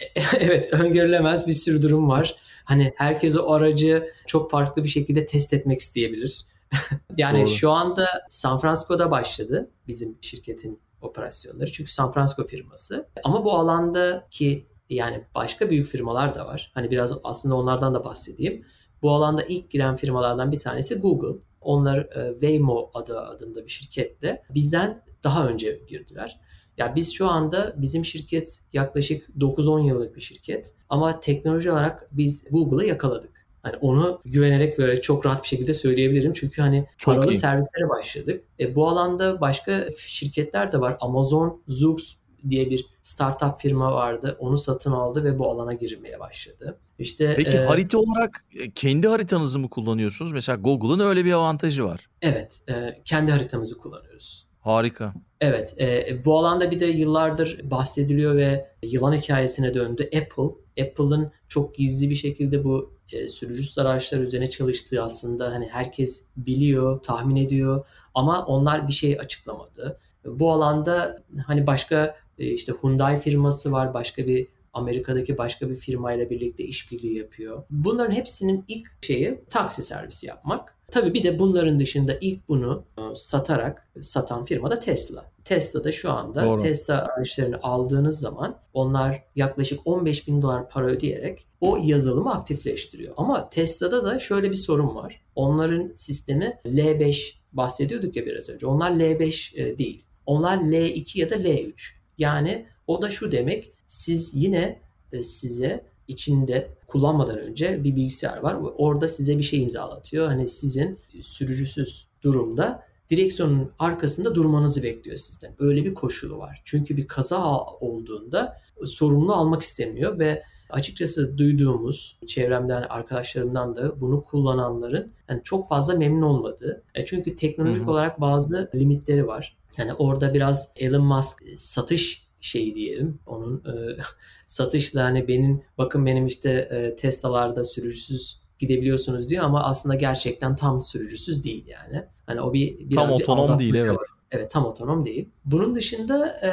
evet öngörülemez bir sürü durum var. Hani herkes o aracı çok farklı bir şekilde test etmek isteyebilir. yani Doğru. şu anda San Francisco'da başladı bizim şirketin operasyonları. Çünkü San Francisco firması. Ama bu alandaki yani başka büyük firmalar da var. Hani biraz aslında onlardan da bahsedeyim. Bu alanda ilk giren firmalardan bir tanesi Google. Onlar e, Waymo adı adında bir şirkette bizden daha önce girdiler. Ya biz şu anda bizim şirket yaklaşık 9-10 yıllık bir şirket ama teknoloji olarak biz Google'ı yakaladık. Hani onu güvenerek böyle çok rahat bir şekilde söyleyebilirim. Çünkü hani Çok paralı iyi. servislere başladık. E, bu alanda başka şirketler de var. Amazon Zoox diye bir startup firma vardı. Onu satın aldı ve bu alana girmeye başladı. İşte Peki e, harita olarak e, kendi haritanızı mı kullanıyorsunuz? Mesela Google'ın öyle bir avantajı var. evet, e, kendi haritamızı kullanıyoruz. Harika. Evet, e, bu alanda bir de yıllardır bahsediliyor ve yılan hikayesine döndü. Apple, Apple'ın çok gizli bir şekilde bu e, sürücüsüz araçlar üzerine çalıştığı aslında hani herkes biliyor, tahmin ediyor ama onlar bir şey açıklamadı. Bu alanda hani başka e, işte Hyundai firması var, başka bir Amerika'daki başka bir firmayla birlikte işbirliği yapıyor. Bunların hepsinin ilk şeyi taksi servisi yapmak. Tabii bir de bunların dışında ilk bunu e, satarak satan firma da Tesla. Tesla da şu anda Doğru. Tesla araçlarını aldığınız zaman onlar yaklaşık 15 bin dolar para ödeyerek o yazılımı aktifleştiriyor. Ama Tesla'da da şöyle bir sorun var. Onların sistemi L5 bahsediyorduk ya biraz önce. Onlar L5 e, değil. Onlar L2 ya da L3. Yani o da şu demek. Siz yine e, size içinde kullanmadan önce bir bilgisayar var. Orada size bir şey imzalatıyor. Hani sizin sürücüsüz durumda direksiyonun arkasında durmanızı bekliyor sizden. Öyle bir koşulu var. Çünkü bir kaza olduğunda sorumlu almak istemiyor ve açıkçası duyduğumuz çevremden arkadaşlarımdan da bunu kullananların yani çok fazla memnun olmadığı. E çünkü teknolojik Hı hı. olarak bazı limitleri var. Yani orada biraz Elon Musk satış şeyi diyelim. Onun e, satışla hani benim bakın benim işte e, Tesla'larda sürücüsüz gidebiliyorsunuz diyor ama aslında gerçekten tam sürücüsüz değil yani. Hani o bir biraz Tam otonom değil evet. var. Evet tam otonom değil. Bunun dışında e,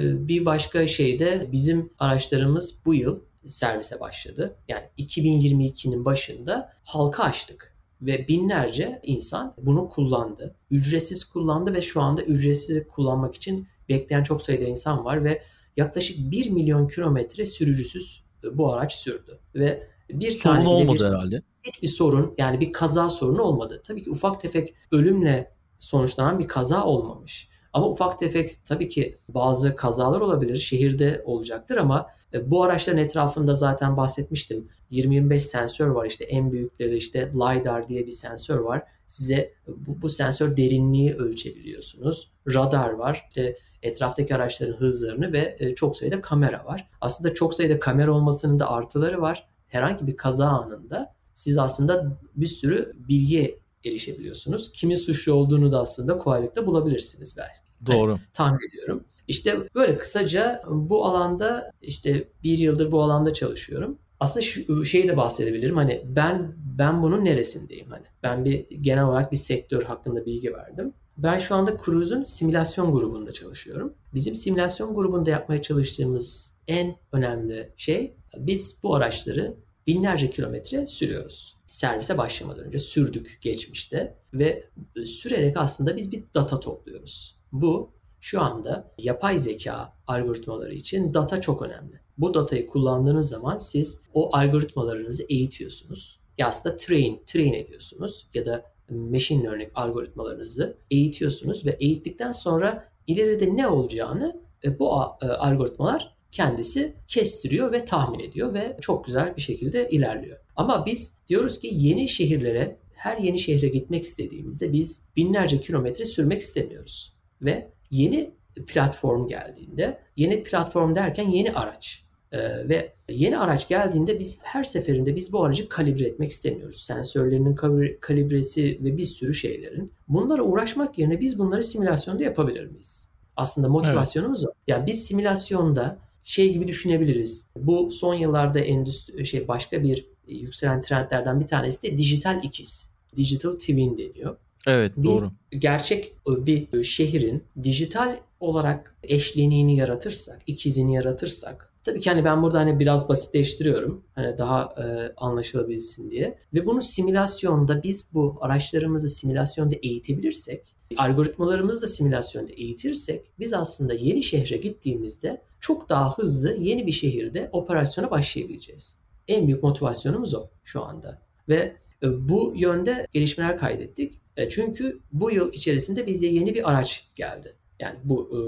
e, bir başka şey de bizim araçlarımız bu yıl servise başladı. Yani 2022'nin başında halka açtık ve binlerce insan bunu kullandı. Ücretsiz kullandı ve şu anda ücretsiz kullanmak için bekleyen çok sayıda insan var ve yaklaşık 1 milyon kilometre sürücüsüz e, bu araç sürdü. Ve bir Sorun tane olmadı bir- herhalde. hiçbir sorun yani bir kaza sorunu olmadı. Tabii ki ufak tefek ölümle sonuçlanan bir kaza olmamış. Ama ufak tefek tabii ki bazı kazalar olabilir. Şehirde olacaktır ama e, bu araçların etrafında zaten bahsetmiştim. 20-25 sensör var işte en büyükleri işte LiDAR diye bir sensör var. Size bu, bu sensör derinliği ölçebiliyorsunuz. Radar var. İşte etraftaki araçların hızlarını ve e, çok sayıda kamera var. Aslında çok sayıda kamera olmasının da artıları var. Herhangi bir kaza anında siz aslında bir sürü bilgiye erişebiliyorsunuz. Kimin suçlu olduğunu da aslında kolaylıkla bulabilirsiniz belki. Doğru. Tahmin ediyorum. İşte böyle kısaca bu alanda işte bir yıldır bu alanda çalışıyorum. Aslında şu şeyi de bahsedebilirim. Hani ben ben bunun neresindeyim hani. Ben bir genel olarak bir sektör hakkında bilgi verdim. Ben şu anda Cruise'un simülasyon grubunda çalışıyorum. Bizim simülasyon grubunda yapmaya çalıştığımız en önemli şey biz bu araçları binlerce kilometre sürüyoruz. Servise başlamadan önce sürdük geçmişte ve sürerek aslında biz bir data topluyoruz. Bu şu anda yapay zeka algoritmaları için data çok önemli. Bu datayı kullandığınız zaman siz o algoritmalarınızı eğitiyorsunuz. Ya aslında train, train ediyorsunuz ya da machine learning algoritmalarınızı eğitiyorsunuz ve eğittikten sonra ileride ne olacağını e, bu e, algoritmalar kendisi kestiriyor ve tahmin ediyor ve çok güzel bir şekilde ilerliyor. Ama biz diyoruz ki yeni şehirlere, her yeni şehre gitmek istediğimizde biz binlerce kilometre sürmek istemiyoruz. Ve yeni platform geldiğinde, yeni platform derken yeni araç. Ee, ve yeni araç geldiğinde biz her seferinde biz bu aracı kalibre etmek istemiyoruz. Sensörlerinin kalibre- kalibresi ve bir sürü şeylerin. Bunlara uğraşmak yerine biz bunları simülasyonda yapabilir miyiz? Aslında motivasyonumuz o. Yani biz simülasyonda şey gibi düşünebiliriz. Bu son yıllarda endüstri şey başka bir yükselen trendlerden bir tanesi de dijital ikiz. Digital twin deniyor. Evet Biz doğru. gerçek bir şehrin dijital olarak eşleniğini yaratırsak, ikizini yaratırsak tabii ki hani ben burada hani biraz basitleştiriyorum. Hani daha e, anlaşılabilsin diye. Ve bunu simülasyonda biz bu araçlarımızı simülasyonda eğitebilirsek, algoritmalarımızı da simülasyonda eğitirsek biz aslında yeni şehre gittiğimizde çok daha hızlı yeni bir şehirde operasyona başlayabileceğiz. En büyük motivasyonumuz o şu anda. Ve e, bu yönde gelişmeler kaydettik. E, Çünkü bu yıl içerisinde bize yeni bir araç geldi. Yani bu e,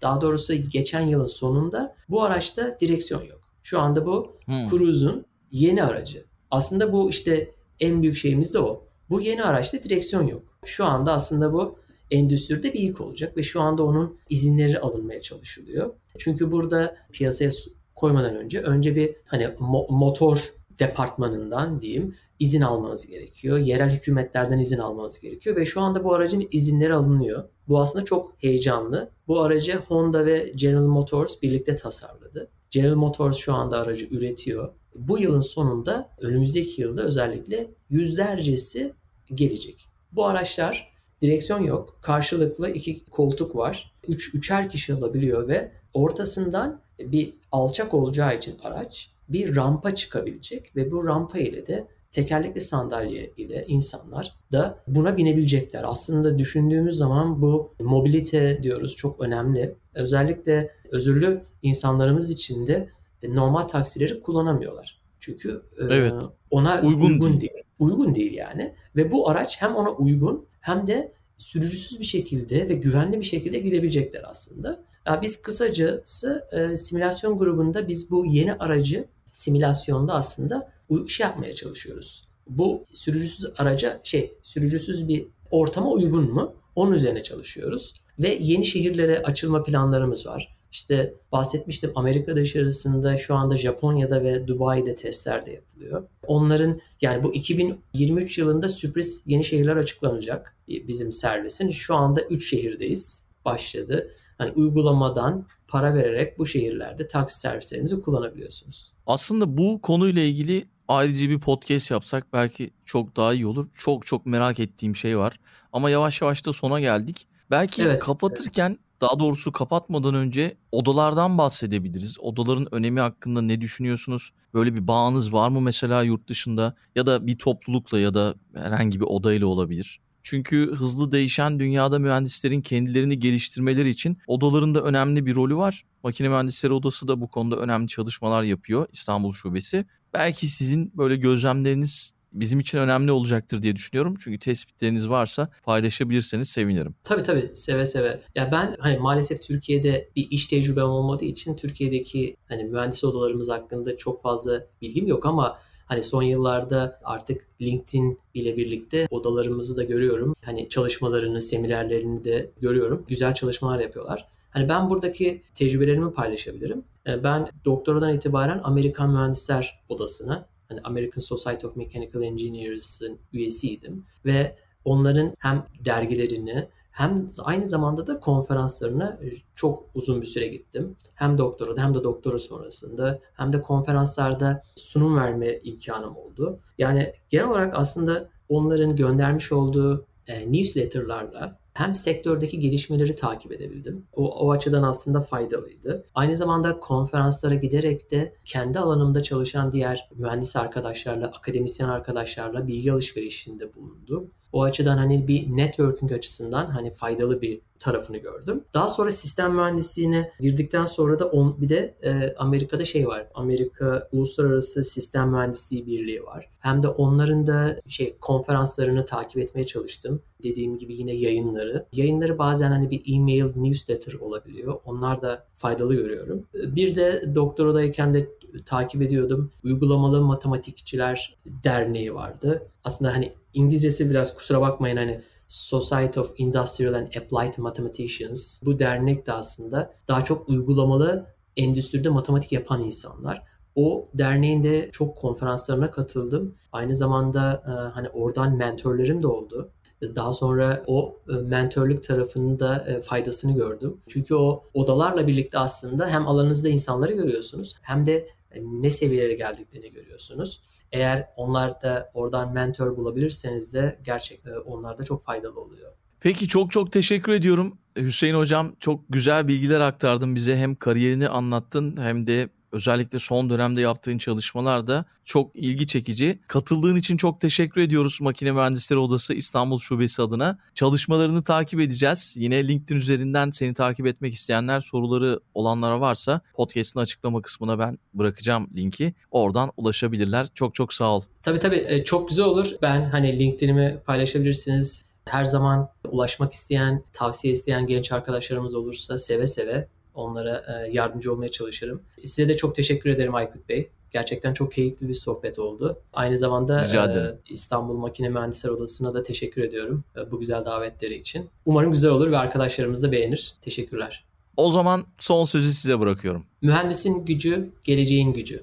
daha doğrusu geçen yılın sonunda bu araçta direksiyon yok. Şu anda bu Hmm. Cruise'un yeni aracı. Aslında bu işte en büyük şeyimiz de o. Bu yeni araçta direksiyon yok. Şu anda aslında bu endüstride bir ilk olacak ve şu anda onun izinleri alınmaya çalışılıyor. Çünkü burada piyasaya koymadan önce önce bir hani mo- motor departmanından diyeyim izin almanız gerekiyor. Yerel hükümetlerden izin almanız gerekiyor ve şu anda bu aracın izinleri alınıyor. Bu aslında çok heyecanlı. Bu aracı Honda ve General Motors birlikte tasarladı. General Motors şu anda aracı üretiyor. Bu yılın sonunda önümüzdeki yılda özellikle yüzlercesi gelecek. Bu araçlar direksiyon yok. Karşılıklı iki koltuk var. Üç, üçer kişi alabiliyor ve ortasından bir alçak olacağı için araç bir rampa çıkabilecek ve bu rampa ile de tekerlekli sandalye ile insanlar da buna binebilecekler. Aslında düşündüğümüz zaman bu mobilite diyoruz çok önemli. Özellikle özürlü insanlarımız için de normal taksileri kullanamıyorlar. Çünkü evet. ona uygun, uygun değil. değil. Uygun değil yani. Ve bu araç hem ona uygun hem de sürücüsüz bir şekilde ve güvenli bir şekilde gidebilecekler aslında. Yani biz kısacası e, simülasyon grubunda biz bu yeni aracı simülasyonda aslında şey yapmaya çalışıyoruz. Bu sürücüsüz araca şey sürücüsüz bir ortama uygun mu? Onun üzerine çalışıyoruz. Ve yeni şehirlere açılma planlarımız var. İşte bahsetmiştim Amerika dışarısında şu anda Japonya'da ve Dubai'de testler de yapılıyor. Onların yani bu 2023 yılında sürpriz yeni şehirler açıklanacak bizim servisin. Şu anda 3 şehirdeyiz. Başladı. Hani uygulamadan para vererek bu şehirlerde taksi servislerimizi kullanabiliyorsunuz. Aslında bu konuyla ilgili ayrıca bir podcast yapsak belki çok daha iyi olur. Çok çok merak ettiğim şey var. Ama yavaş yavaş da sona geldik. Belki evet, kapatırken evet. daha doğrusu kapatmadan önce odalardan bahsedebiliriz. Odaların önemi hakkında ne düşünüyorsunuz? Böyle bir bağınız var mı mesela yurt dışında ya da bir toplulukla ya da herhangi bir odayla olabilir? Çünkü hızlı değişen dünyada mühendislerin kendilerini geliştirmeleri için odalarında önemli bir rolü var. Makine Mühendisleri Odası da bu konuda önemli çalışmalar yapıyor İstanbul Şubesi. Belki sizin böyle gözlemleriniz bizim için önemli olacaktır diye düşünüyorum. Çünkü tespitleriniz varsa paylaşabilirseniz sevinirim. Tabii tabii seve seve. Ya ben hani maalesef Türkiye'de bir iş tecrübem olmadığı için Türkiye'deki hani mühendis odalarımız hakkında çok fazla bilgim yok ama Hani son yıllarda artık LinkedIn ile birlikte odalarımızı da görüyorum. Hani çalışmalarını, seminerlerini de görüyorum. Güzel çalışmalar yapıyorlar. Hani ben buradaki tecrübelerimi paylaşabilirim. Ee, ben doktoradan itibaren Amerikan Mühendisler Odası'na, hani American Society of Mechanical Engineers'ın üyesiydim ve onların hem dergilerini hem aynı zamanda da konferanslarına çok uzun bir süre gittim. Hem doktorada hem de doktora sonrasında hem de konferanslarda sunum verme imkanım oldu. Yani genel olarak aslında onların göndermiş olduğu e, newsletterlarla hem sektördeki gelişmeleri takip edebildim. O, o açıdan aslında faydalıydı. Aynı zamanda konferanslara giderek de kendi alanımda çalışan diğer mühendis arkadaşlarla, akademisyen arkadaşlarla bilgi alışverişinde bulundum. O açıdan hani bir networking açısından hani faydalı bir tarafını gördüm. Daha sonra sistem mühendisliğine girdikten sonra da on, bir de e, Amerika'da şey var. Amerika Uluslararası Sistem Mühendisliği Birliği var. Hem de onların da şey konferanslarını takip etmeye çalıştım. Dediğim gibi yine yayınları. Yayınları bazen hani bir e-mail newsletter olabiliyor. Onlar da faydalı görüyorum. Bir de doktoradayken de takip ediyordum. Uygulamalı Matematikçiler Derneği vardı. Aslında hani İngilizcesi biraz kusura bakmayın hani Society of Industrial and Applied Mathematicians. Bu dernek de aslında daha çok uygulamalı endüstride matematik yapan insanlar. O derneğin de çok konferanslarına katıldım. Aynı zamanda e, hani oradan mentorlarım da oldu. Daha sonra o e, mentörlük tarafının da e, faydasını gördüm. Çünkü o odalarla birlikte aslında hem alanınızda insanları görüyorsunuz hem de ne seviyelere geldiklerini görüyorsunuz. Eğer onlar da oradan mentor bulabilirseniz de gerçekten onlar da çok faydalı oluyor. Peki çok çok teşekkür ediyorum. Hüseyin Hocam çok güzel bilgiler aktardın bize. Hem kariyerini anlattın hem de özellikle son dönemde yaptığın çalışmalar da çok ilgi çekici. Katıldığın için çok teşekkür ediyoruz Makine Mühendisleri Odası İstanbul Şubesi adına. Çalışmalarını takip edeceğiz. Yine LinkedIn üzerinden seni takip etmek isteyenler, soruları olanlara varsa podcast'ın açıklama kısmına ben bırakacağım linki. Oradan ulaşabilirler. Çok çok sağ ol. Tabii tabii e, çok güzel olur. Ben hani LinkedIn'imi paylaşabilirsiniz. Her zaman ulaşmak isteyen, tavsiye isteyen genç arkadaşlarımız olursa seve seve onlara e, yardımcı olmaya çalışırım. Size de çok teşekkür ederim Aykut Bey. Gerçekten çok keyifli bir sohbet oldu. Aynı zamanda e. İstanbul Makine Mühendisler Odası'na da teşekkür ediyorum e, bu güzel davetleri için. Umarım güzel olur ve arkadaşlarımız da beğenir. Teşekkürler. O zaman son sözü size bırakıyorum. Mühendisin gücü, geleceğin gücü.